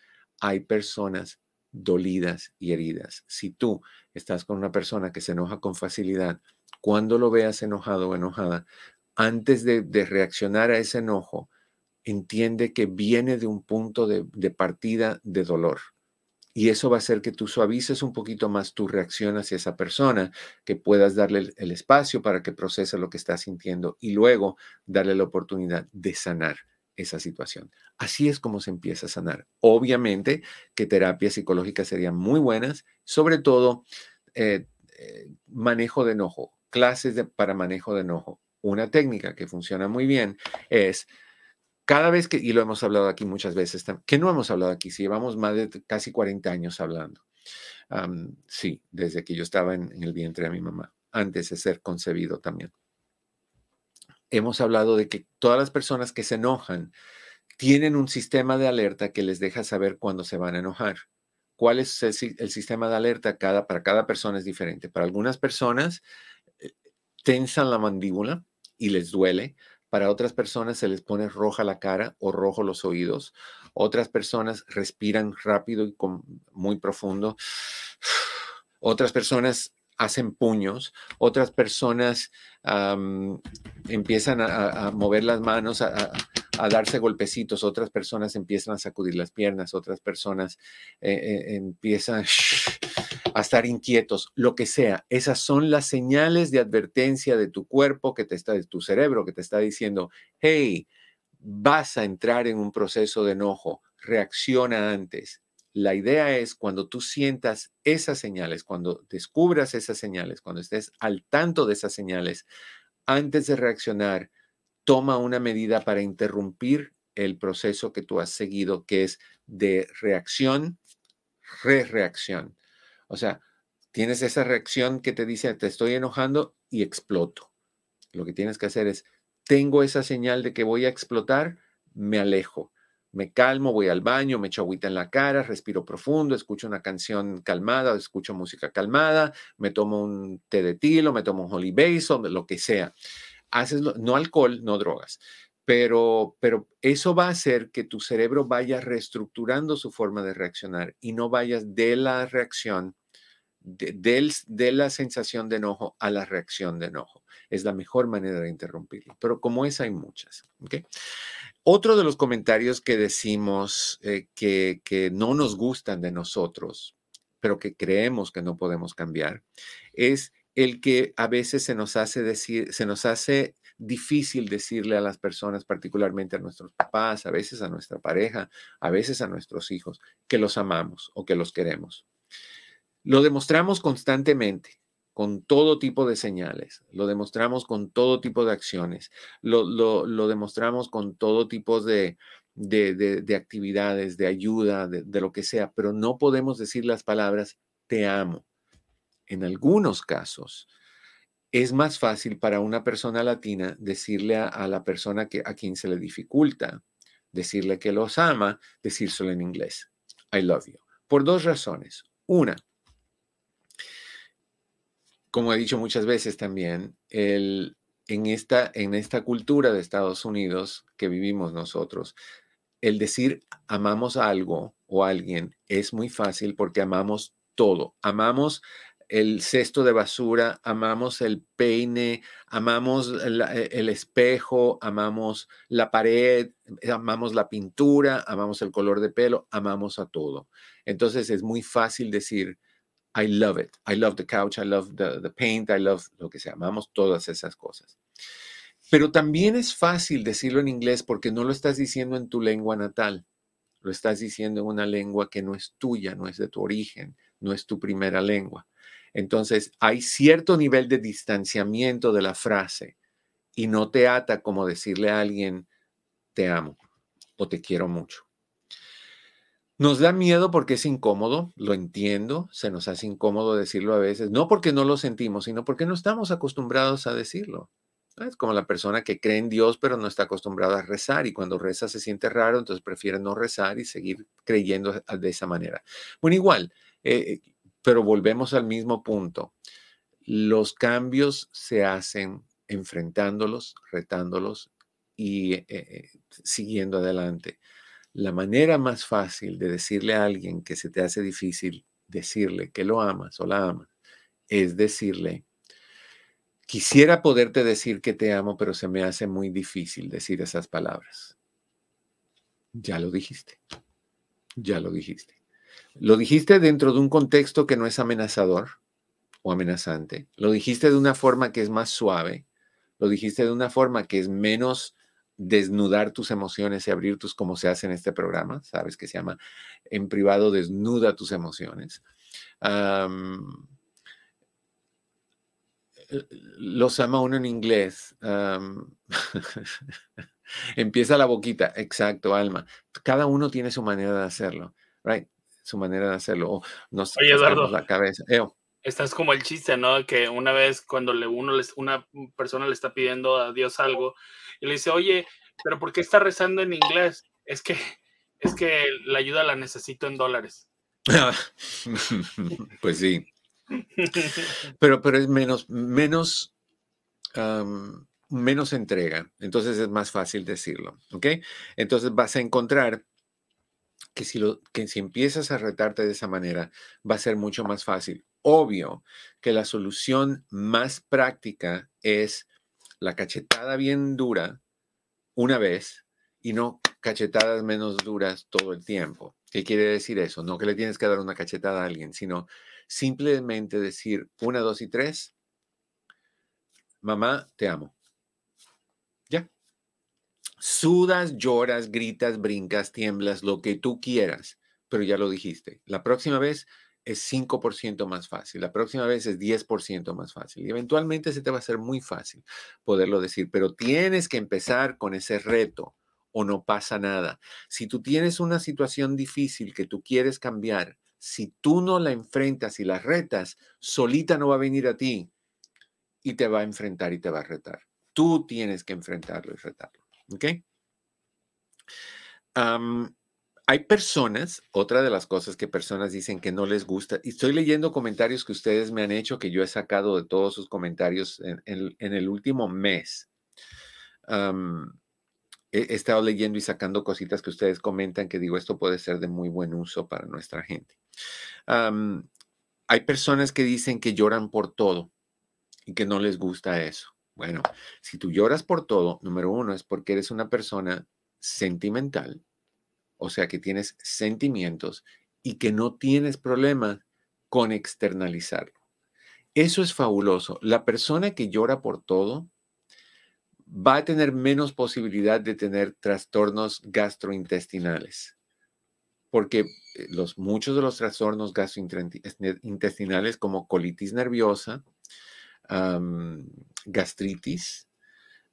hay personas dolidas y heridas. Si tú estás con una persona que se enoja con facilidad, cuando lo veas enojado o enojada, antes de reaccionar a ese enojo, entiende que viene de un punto de, partida de dolor. Y eso va a hacer que tú suavices un poquito más tu reacción hacia esa persona, que puedas darle el, espacio para que procese lo que está sintiendo y luego darle la oportunidad de sanar esa situación. Así es como se empieza a sanar. Obviamente que terapias psicológicas serían muy buenas, sobre todo eh, eh, manejo de enojo, clases para manejo de enojo. Una técnica que funciona muy bien es cada vez que, y lo hemos hablado aquí muchas veces, que no hemos hablado aquí, si llevamos más de casi 40 años hablando. sí, desde que yo estaba en, en el vientre de mi mamá, antes de ser concebido también. Hemos hablado de que todas las personas que se enojan tienen un sistema de alerta que les deja saber cuándo se van a enojar. ¿Cuál es el, sistema de alerta? Cada, para cada persona es diferente. Para algunas personas eh, tensan la mandíbula y les duele. Para otras personas se les pone roja la cara o rojo los oídos. Otras personas respiran rápido y muy profundo. Otras personas hacen puños. Otras personas empiezan a, mover las manos, a, darse golpecitos. Otras personas empiezan a sacudir las piernas. Otras personas eh, eh, empiezan a estar inquietos, lo que sea. Esas son las señales de advertencia de tu cuerpo, que te está, de tu cerebro, que te está diciendo, hey, vas a entrar en un proceso de enojo, reacciona antes. La idea es cuando tú sientas esas señales, cuando descubras esas señales, cuando estés al tanto de esas señales, antes de reaccionar, toma una medida para interrumpir el proceso que tú has seguido, que es de reacción, re-reacción. O sea, tienes esa reacción que te dice, te estoy enojando y exploto. Lo que tienes que hacer es, tengo esa señal de que voy a explotar, me alejo. Me calmo, voy al baño, me echo agüita en la cara, respiro profundo, escucho una canción calmada, escucho música calmada, me tomo un té de tilo, me tomo un holy basil, lo que sea. Haces, no alcohol, no drogas, pero, pero eso va a hacer que tu cerebro vaya reestructurando su forma de reaccionar y no vayas de la reacción de, la sensación de enojo a la reacción de enojo. Es la mejor manera de interrumpirlo, pero como es hay muchas. Otro de los comentarios que decimos eh, que, no nos gustan de nosotros, pero que creemos que no podemos cambiar, es el que a veces se nos hace difícil decirle a las personas, particularmente a nuestros papás, a veces a nuestra pareja, a veces a nuestros hijos, que los amamos o que los queremos. Lo demostramos constantemente con todo tipo de señales, lo demostramos con todo tipo de acciones, lo, demostramos con todo tipo de, de, actividades, de ayuda, de, lo que sea, pero no podemos decir las palabras te amo. En algunos casos, es más fácil para una persona latina decirle a, a, la persona que, a quien se le dificulta decirle que los ama, decírselo en inglés. I love you. Por dos razones. Una, como he dicho muchas veces también, el, en, esta, en esta cultura de Estados Unidos que vivimos nosotros, el decir amamos algo o alguien es muy fácil porque amamos todo. Amamos el cesto de basura, amamos el peine, amamos e, el espejo, amamos la pared, amamos la pintura, amamos el color de pelo, amamos a todo. Entonces es muy fácil decir, I love it. I love the couch, I love the, paint, I love lo que sea. Amamos todas esas cosas. Pero también es fácil decirlo en inglés porque no lo estás diciendo en tu lengua natal. lo estás diciendo en una lengua que no es tuya, no es de tu origen, no es tu primera lengua. Entonces, hay cierto nivel de distanciamiento de la frase y no te ata como decirle a alguien, te amo o te quiero mucho. Nos da miedo porque es incómodo, lo entiendo, se nos hace incómodo decirlo a veces, no porque no lo sentimos, sino porque no estamos acostumbrados a decirlo. Es como la persona que cree en Dios pero no está acostumbrada a rezar y cuando reza se siente raro, entonces prefiere no rezar y seguir creyendo de esa manera. Bueno, igual, eh, pero volvemos al mismo punto. Los cambios se hacen enfrentándolos, retándolos y eh, eh, siguiendo adelante. La manera más fácil de decirle a alguien que se te hace difícil decirle que lo amas o la amas es decirle, quisiera poderte decir que te amo, pero se me hace muy difícil decir esas palabras. Ya lo dijiste, ya lo dijiste. Lo dijiste dentro de un contexto que no es amenazador o amenazante. Lo dijiste de una forma que es más suave. Lo dijiste de una forma que es menos desnudar tus emociones y abrir tus, como se hace en este programa, sabes que se llama en privado desnuda tus emociones. los ama uno en inglés. (laughs) empieza la boquita, exacto, alma. Cada uno tiene su manera de hacerlo, right? su manera de hacerlo. nos
Oye, Eduardo, la cabeza. Estás como el chiste, ¿no? Que una vez cuando le, uno les, una persona le está pidiendo a Dios algo y le dice, oye, pero ¿por qué está rezando en inglés? Es que, es que la ayuda la necesito en dólares. (laughs)
pues sí. Pero, pero es menos, menos, menos entrega. Entonces es más fácil decirlo. ¿Ok? Entonces vas a encontrar que si, lo, que si empiezas a retarte de esa manera, va a ser mucho más fácil. Obvio que la solución más práctica es la cachetada bien dura una vez y no cachetadas menos duras todo el tiempo. ¿Qué quiere decir eso? No que le tienes que dar una cachetada a alguien, sino simplemente decir una, dos y tres, mamá, te amo. Sudas, lloras, gritas, brincas, tiemblas, lo que tú quieras, pero ya lo dijiste. La próxima vez es 5% más fácil, la próxima vez es 10% más fácil y eventualmente se te va a hacer muy fácil poderlo decir, pero tienes que empezar con ese reto o no pasa nada. Si tú tienes una situación difícil que tú quieres cambiar, si tú no la enfrentas y la retas, solita no va a venir a ti y te va a enfrentar y te va a retar. Tú tienes que enfrentarlo y retarlo. ¿Ok? Hay personas, otra de las cosas que personas dicen que no les gusta, y estoy leyendo comentarios que ustedes me han hecho, que yo he sacado de todos sus comentarios en, el último mes. he, estado leyendo y sacando cositas que ustedes comentan que digo, esto puede ser de muy buen uso para nuestra gente. hay personas que dicen que lloran por todo y que no les gusta eso. Bueno, si tú lloras por todo, número uno es porque eres una persona sentimental, o sea que tienes sentimientos y que no tienes problema con externalizarlo. Eso es fabuloso. La persona que llora por todo va a tener menos posibilidad de tener trastornos gastrointestinales, porque eh, los, muchos de los trastornos gastrointestinales como colitis nerviosa, gastritis,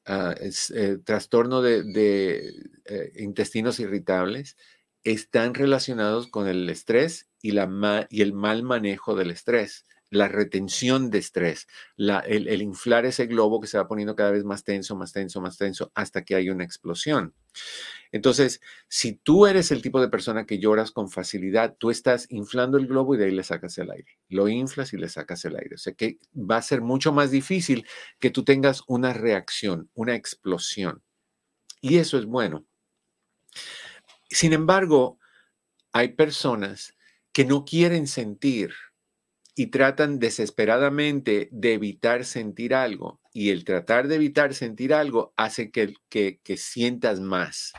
eh, trastorno de, eh, intestinos irritables, están relacionados con el estrés y, la y el mal manejo del estrés la retención de estrés, el, inflar ese globo que se va poniendo cada vez más tenso, más tenso, más tenso, hasta que hay una explosión. Entonces, si tú eres el tipo de persona que lloras con facilidad, tú estás inflando el globo y de ahí le sacas el aire. Lo inflas y le sacas el aire. O sea que va a ser mucho más difícil que tú tengas una reacción, una explosión. Y eso es bueno. Sin embargo, hay personas que no quieren sentir y tratan desesperadamente de evitar sentir algo. Y el tratar de evitar sentir algo hace que, que, que sientas más.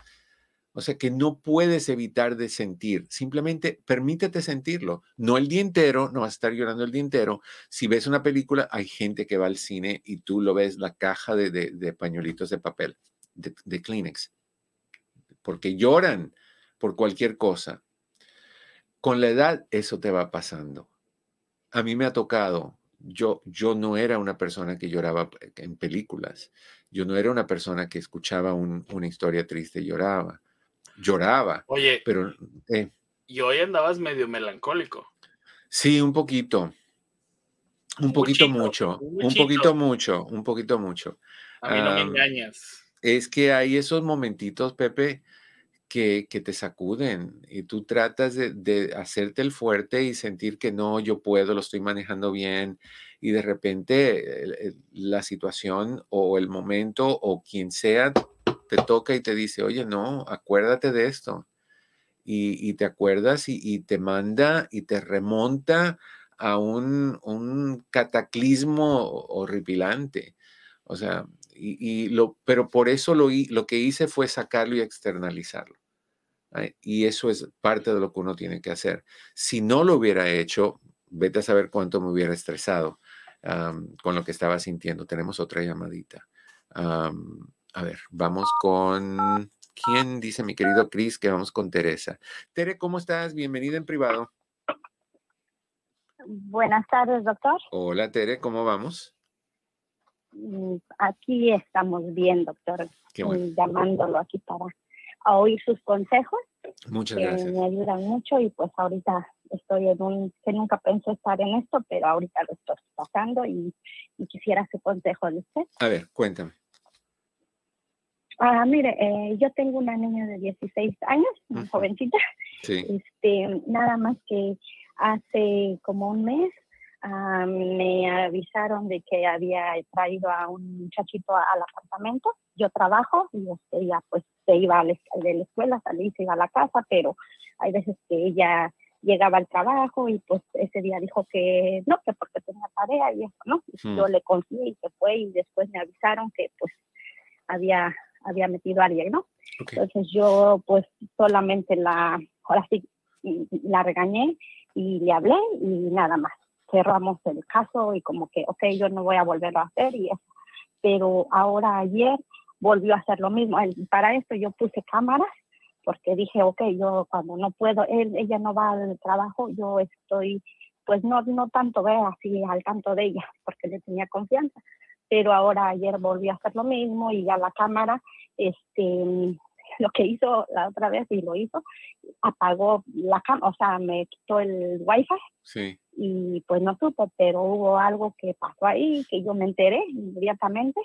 O sea que no puedes evitar de sentir, simplemente permítete sentirlo. No el día entero, no vas a estar llorando el día entero. Si ves una película, hay gente que va al cine y tú lo ves la caja de, de, pañuelitos de papel, de, de Kleenex, porque lloran, por cualquier cosa. Con la edad eso te va pasando. A mí me ha tocado, yo, yo no era una persona que lloraba en películas, yo no era una persona que escuchaba una historia triste y lloraba. Lloraba.
Oye,
pero... Eh,
y hoy andabas medio melancólico.
Sí, un poquito. Un poquito mucho, un poquito mucho, un poquito mucho.
A mí no me engañas.
Es que hay esos momentitos, Pepe, que, te sacuden y tú tratas de, hacerte el fuerte y sentir que no, yo puedo, lo estoy manejando bien y de repente la situación o el momento o quien sea te toca y te dice, oye, no, acuérdate de esto. Y, te acuerdas y, te manda y te remonta a un, cataclismo horripilante. O sea, y, lo, pero por eso lo, lo que hice fue sacarlo y externalizarlo. Y eso es parte de lo que uno tiene que hacer. Si no lo hubiera hecho, vete a saber cuánto me hubiera estresado con lo que estaba sintiendo. Tenemos otra llamadita. a ver, vamos con... ¿Quién dice mi querido Chris que vamos con Teresa? Tere, ¿cómo estás? Bienvenida en privado.
Buenas tardes, doctor.
Hola, Tere, ¿cómo vamos?
Mm, aquí estamos bien, doctor. Mm, llamándolo aquí para a oír sus consejos.
Muchas gracias.
Me ayudan mucho y pues ahorita estoy en un, que nunca pensé estar en esto, pero ahorita lo estoy pasando y, quisiera su consejo de usted.
A ver, cuéntame.
Ah, mire, eh, yo tengo una niña de 16 años, una jovencita.
Sí.
Este, nada más que hace como un mes Ah, me avisaron de que había traído a un muchachito al apartamento. Yo trabajo y ella este, pues se iba la, de la escuela, salí, se iba a la casa, pero hay veces que ella llegaba al trabajo y pues ese día dijo que no, que porque tenía tarea y eso, ¿no? Hmm. Yo le confié y se fue y después me avisaron que pues había, había metido a alguien, ¿no? Entonces yo pues solamente la, ahora sí, la regañé y le hablé y nada más cerramos el caso y como que, ok, yo no voy a volverlo a hacer y eso. Pero ahora ayer volvió a hacer lo mismo. Para esto yo puse cámaras porque dije, ok, yo cuando no puedo, él, ella no va al trabajo, yo estoy, pues no, no tanto ve así al tanto de ella, porque le tenía confianza. Pero ahora ayer volvió a hacer lo mismo y ya la cámara, este, lo que hizo la otra vez y lo hizo, apagó la cámara, o sea, me quitó el wifi.
Sí.
Y pues no supo, pero hubo algo que pasó ahí, que yo me enteré inmediatamente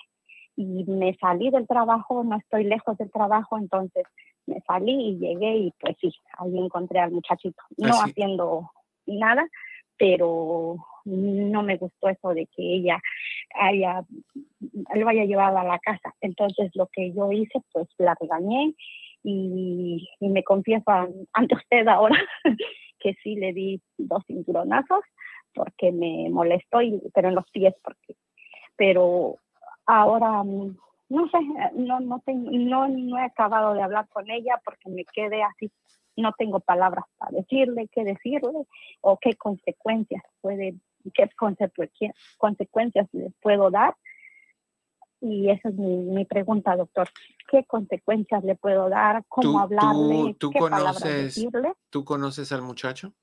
y me salí del trabajo, no estoy lejos del trabajo, entonces me salí y llegué y pues sí, ahí encontré al muchachito, no haciendo nada, pero no me gustó eso de que ella haya, lo haya llevado a la casa. Entonces lo que yo hice, pues la regañé y, me confieso ante usted ahora (laughs) que sí le di dos cinturonazos porque me molestó, y, pero en los pies, porque, pero ahora no sé, no, no, tengo, no, no he acabado de hablar con ella porque me quedé así no tengo palabras para decirle, qué decirle o qué consecuencias puede qué consecuencias le puedo dar. Y esa es mi, pregunta, doctor. ¿Qué consecuencias le puedo dar? ¿Cómo hablarle?
Tú,
¿Qué
conoces,
decirle?
¿Tú conoces al muchacho?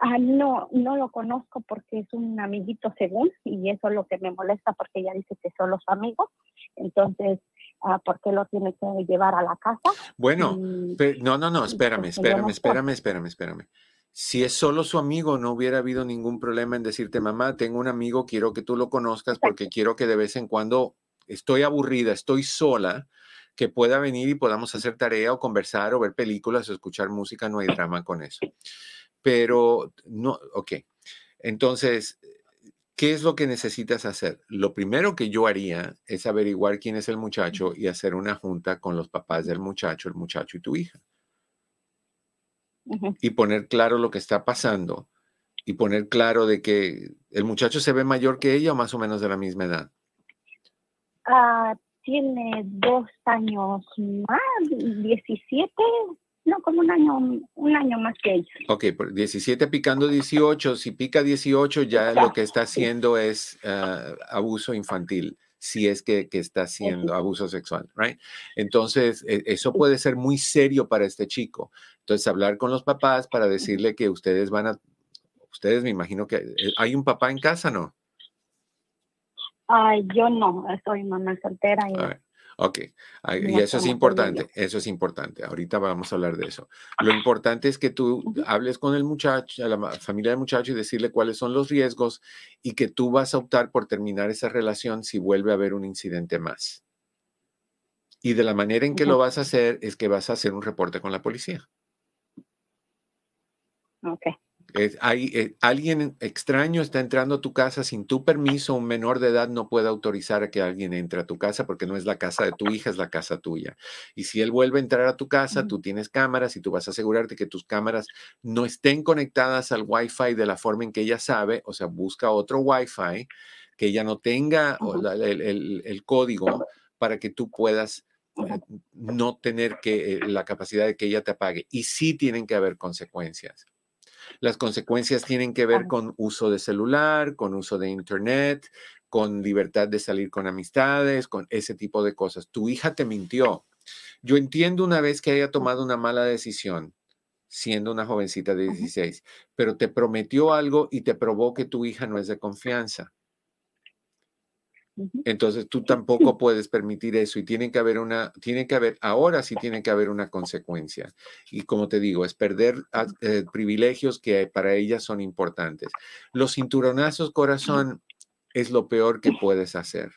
Ah, no, no lo conozco porque es un amiguito según y eso es lo que me molesta porque ella dice que son los amigos. Entonces, ah, ¿por qué lo tiene que llevar a la casa?
Bueno, no, no, no, espérame, espérame, espérame, espérame, espérame. Si es solo su amigo, no hubiera habido ningún problema en decirte, mamá, tengo un amigo, quiero que tú lo conozcas porque quiero que de vez en cuando estoy aburrida, estoy sola, que pueda venir y podamos hacer tarea o conversar o ver películas o escuchar música, no hay drama con eso. Pero no, ok. Entonces, ¿qué es lo que necesitas hacer? Lo primero que yo haría es averiguar quién es el muchacho y hacer una junta con los papás del muchacho, el muchacho y tu hija y poner claro lo que está pasando y poner claro de que el muchacho se ve mayor que ella o más o menos de la misma edad.
Ah, tiene dos años más, 17, no, como un año, un año más que ella.
Ok, 17 picando 18, si pica 18 ya lo que está haciendo es ah, abuso infantil. si es que, que está haciendo abuso sexual, right? Entonces, e, eso puede ser muy serio para este chico. Entonces, hablar con los papás para decirle que ustedes van a, ustedes me imagino que eh, hay un papá en casa, ¿no?
Ay, yo no, soy mamá soltera. Y...
Ok, y eso es importante, eso es importante. Ahorita vamos a hablar de eso. Lo importante es que tú hables con el muchacho, a la familia del muchacho y decirle cuáles son los riesgos y que tú vas a optar por terminar esa relación si vuelve a haber un incidente más. Y de la manera en que lo vas a hacer es que vas a hacer un reporte con la policía.
Ok
hay, eh, alguien extraño está entrando a tu casa sin tu permiso, un menor de edad no puede autorizar a que alguien entre a tu casa porque no es la casa de tu hija, es la casa tuya. Y si él vuelve a entrar a tu casa, tú tienes cámaras y tú vas a asegurarte que tus cámaras no estén conectadas al Wi-Fi de la forma en que ella sabe, o sea, busca otro Wi-Fi que ella no tenga el, código para que tú puedas eh, no tener que, eh, la capacidad de que ella te apague. Y sí tienen que haber consecuencias. Las consecuencias tienen que ver con uso de celular, con uso de internet, con libertad de salir con amistades, con ese tipo de cosas. Tu hija te mintió. Yo entiendo una vez que haya tomado una mala decisión, siendo una jovencita de 16, pero te prometió algo y te probó que tu hija no es de confianza. Entonces tú tampoco puedes permitir eso y tiene que haber una, tiene que haber, ahora sí tiene que haber una consecuencia. Y como te digo, es perder eh, privilegios que para ellas son importantes. Los cinturonazos corazón es lo peor que puedes hacer.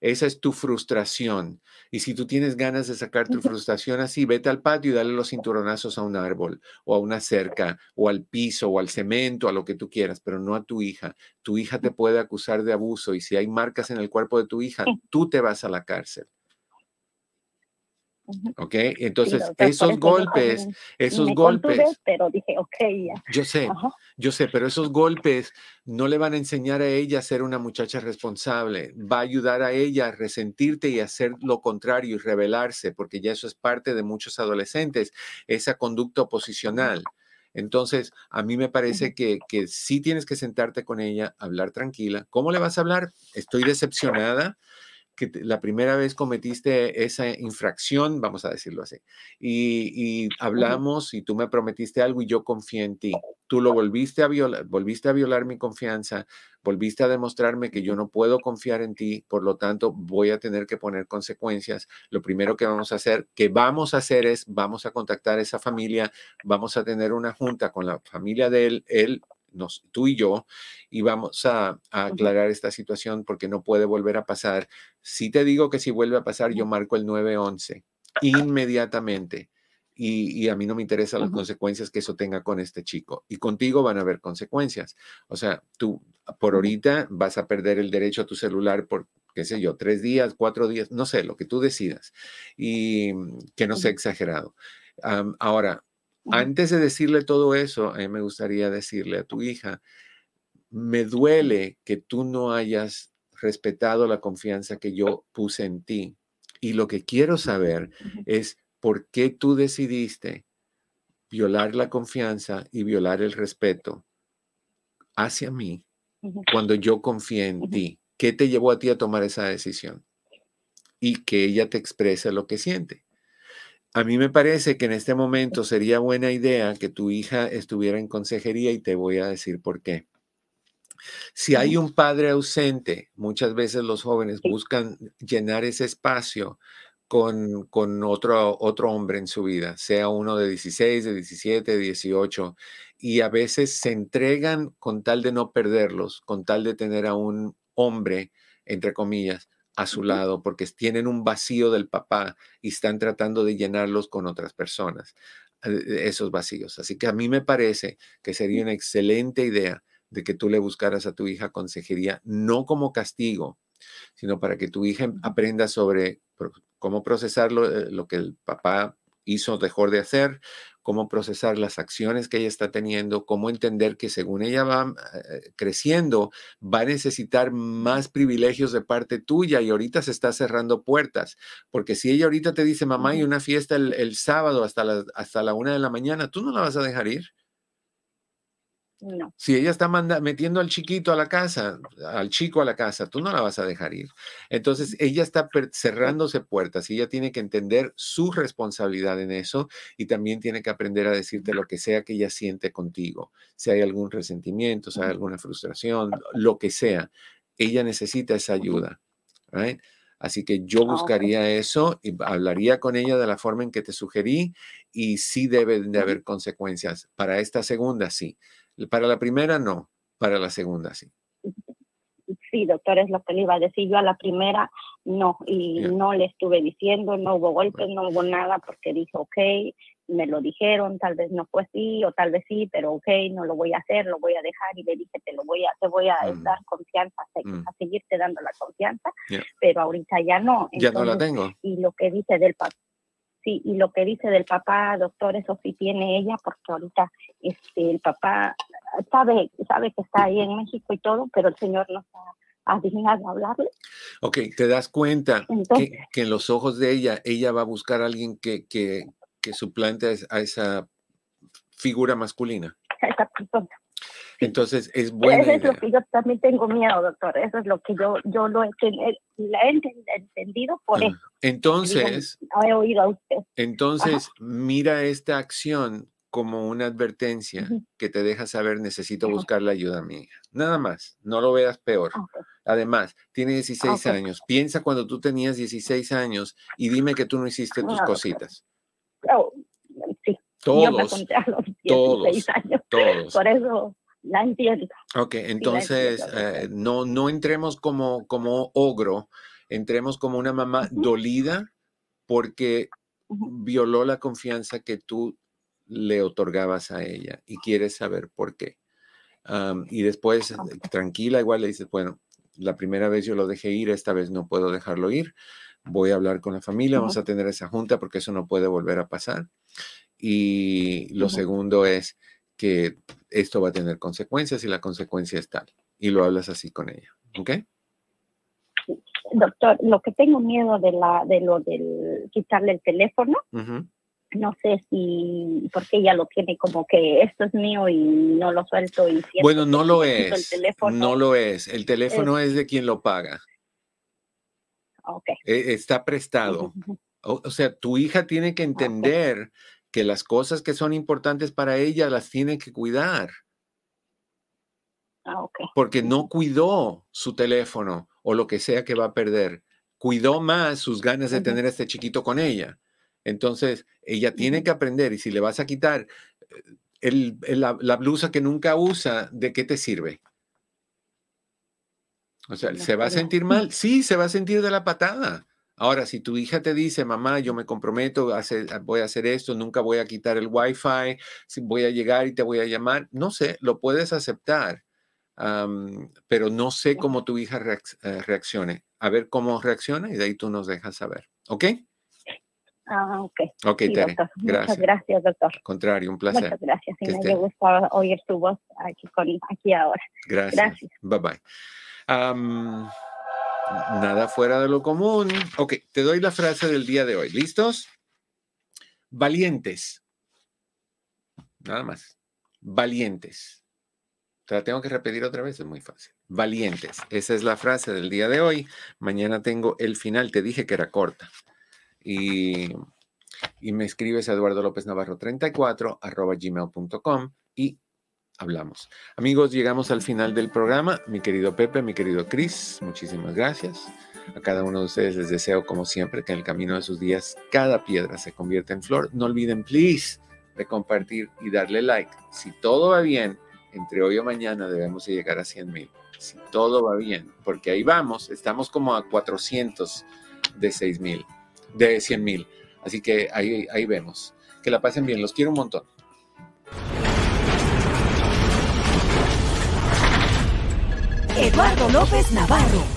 Esa es tu frustración. Y si tú tienes ganas de sacar tu frustración así, vete al patio y dale los cinturonazos a un árbol o a una cerca o al piso o al cemento, a lo que tú quieras, pero no a tu hija. Tu hija te puede acusar de abuso y si hay marcas en el cuerpo de tu hija, tú te vas a la cárcel. ¿Ok? Entonces, esos golpes, esos golpes.
pero dije, ok, ya.
Yo sé, yo sé, pero esos golpes no le van a enseñar a ella a ser una muchacha responsable. Va a ayudar a ella a resentirte y a hacer lo contrario y rebelarse, porque ya eso es parte de muchos adolescentes, esa conducta oposicional. Entonces, a mí me parece que, que sí tienes que sentarte con ella, hablar tranquila. ¿Cómo le vas a hablar? Estoy decepcionada que la primera vez cometiste esa infracción, vamos a decirlo así, y, hablamos y tú me prometiste algo y yo confié en ti. Tú lo volviste a violar, volviste a violar mi confianza, volviste a demostrarme que yo no puedo confiar en ti, por lo tanto voy a tener que poner consecuencias. Lo primero que vamos a hacer, que vamos a hacer es, vamos a contactar a esa familia, vamos a tener una junta con la familia de él, él tú y yo, y vamos a, aclarar esta situación porque no puede volver a pasar. Si te digo que si vuelve a pasar, yo marco el 911 inmediatamente. Y, a mí no me interesan las consecuencias que eso tenga con este chico. Y contigo van a haber consecuencias. O sea, tú por ahorita vas a perder el derecho a tu celular por, qué sé yo, tres días, cuatro días, no sé, lo que tú decidas. Y mm, que no sea exagerado. ahora, antes de decirle todo eso, a mí me gustaría decirle a tu hija, me duele que tú no hayas respetado la confianza que yo puse en ti. Y lo que quiero saber es por qué tú decidiste violar la confianza y violar el respeto hacia mí cuando yo confié en ti. ¿Qué te llevó a ti a tomar esa decisión? Y que ella te exprese lo que siente. A mí me parece que en este momento sería buena idea que tu hija estuviera en consejería y te voy a decir por qué. Si hay un padre ausente, muchas veces los jóvenes buscan llenar ese espacio con, con otro, otro hombre en su vida, sea uno de 16, de 17, de 18, y a veces se entregan con tal de no perderlos, con tal de tener a un hombre, entre comillas, a su lado porque tienen un vacío del papá y están tratando de llenarlos con otras personas, eh, esos vacíos. Así que a mí me parece que sería una excelente idea de que tú le buscaras a tu hija consejería, no como castigo, sino para que tu hija aprenda sobre cómo procesar lo, eh, lo que el papá hizo, dejó de hacer, cómo procesar las acciones que ella está teniendo, cómo entender que según ella va eh, creciendo, va a necesitar más privilegios de parte tuya y ahorita se está cerrando puertas. Porque si ella ahorita te dice, mamá, hay una fiesta el, sábado hasta la, hasta la una de la mañana, tú no la vas a dejar ir.
No.
Si ella está metiendo al chiquito a la casa, al chico a la casa, tú no la vas a dejar ir. Entonces, ella está cerrándose puertas y ella tiene que entender su responsabilidad en eso y también tiene que aprender a decirte lo que sea que ella siente contigo. Si hay algún resentimiento, si hay alguna frustración, lo que sea, ella necesita esa ayuda. Así que yo ah, buscaría eso y hablaría con ella de la forma en que te sugerí y sí deben de haber consecuencias. Para esta segunda, sí. Para la primera, no. Para la segunda, sí.
Sí, doctor, es lo que le iba a decir. Yo a la primera, no. Y no le estuve diciendo, no hubo golpes, no hubo nada, porque dije, ok, me lo dijeron, tal vez no fue así, o tal vez sí, pero ok, no lo voy a hacer, lo voy a dejar. Y le dije, te lo voy a, te voy a mm. dar confianza, mm. a, seguirte dando la confianza, pero ahorita ya no.
ya no la tengo.
Y lo que dice del papá sí, y lo que dice del papá, doctor, eso sí tiene ella, porque ahorita este, el papá sabe, sabe que está ahí en México y todo, pero el señor no está adignado a hablarle.
Ok, te das cuenta que, que, en los ojos de ella, ella va a buscar a alguien que, que, que suplante a esa figura masculina. (laughs)
esa persona.
Entonces es bueno.
Eso es lo que yo también tengo miedo, doctor. Eso es lo que yo, yo lo he, la he entendido por ah, eso.
Entonces,
he oído a usted.
Entonces, mira esta acción como una advertencia que te deja saber necesito buscar la ayuda mía. Nada más, no lo veas peor. Además, tiene 16 años. Piensa cuando tú tenías 16 años y dime que tú no hiciste tus cositas.
Oh, sí.
Todos, todos,
años.
todos.
Por eso la entiendo.
Ok, entonces eh, no, no entremos como, como ogro, entremos como una mamá dolida porque violó la confianza que tú le otorgabas a ella y quieres saber por qué. y después, tranquila, igual le dices, bueno, la primera vez yo lo dejé ir, esta vez no puedo dejarlo ir. Voy a hablar con la familia, vamos a tener esa junta porque eso no puede volver a pasar. Y lo segundo es, que esto va a tener consecuencias y la consecuencia es tal. Y lo hablas así con ella. ¿Ok?
Doctor, lo que tengo miedo de, la, de lo del quitarle el teléfono, no sé si, porque ella lo tiene como que esto es mío y no lo suelto y
Bueno, no lo es. no lo es. El teléfono es, de quien lo paga.
Okay.
E, está prestado. o, sea, tu hija tiene que entender que las cosas que son importantes para ella las tiene que cuidar.
Ah,
Porque no cuidó su teléfono o lo que sea que va a perder. Cuidó más sus ganas de tener a este chiquito con ella. Entonces, ella tiene que aprender y si le vas a quitar eh, la, blusa que nunca usa, ¿de qué te sirve? O sea, ¿se va a sentir mal? Sí, se va a sentir de la patada. Ahora, si tu hija te dice, mamá, yo me comprometo, voy a hacer esto, nunca voy a quitar el wifi, voy a llegar y te voy a llamar, no sé, lo puedes aceptar, pero no sé cómo tu hija eh, reaccione. A ver cómo reacciona y de ahí tú nos dejas saber. ¿Ok?
Ah, ok.
Ok, Tere. Gracias.
Muchas gracias, doctor.
Al contrario, un placer.
Muchas gracias. Me gusta oír tu voz aquí, aquí ahora.
Gracias. gracias. Bye bye. Nada fuera de lo común. Ok, te doy la frase del día de hoy. ¿Listos? Valientes. Nada más. Valientes. Te la tengo que repetir otra vez, es muy fácil. Valientes. Esa es la frase del día de hoy. Mañana tengo el final. Te dije que era corta. Y, y me escribes a Eduardo López Navarro 34 arroba gmail.com y hablamos. Amigos, llegamos al final del programa. Mi querido Pepe, mi querido Chris, muchísimas gracias. A cada uno de ustedes les deseo, como siempre, que en el camino de sus días cada piedra se convierta en flor. No olviden, please, de compartir y darle like. Si todo va bien, entre hoy o mañana debemos llegar a 100 mil. Si todo va bien, porque ahí vamos, estamos como a 400 de 6 mil, de 100 mil. Así que ahí, ahí vemos. Que la pasen bien, los quiero un montón.
Eduardo López Navarro.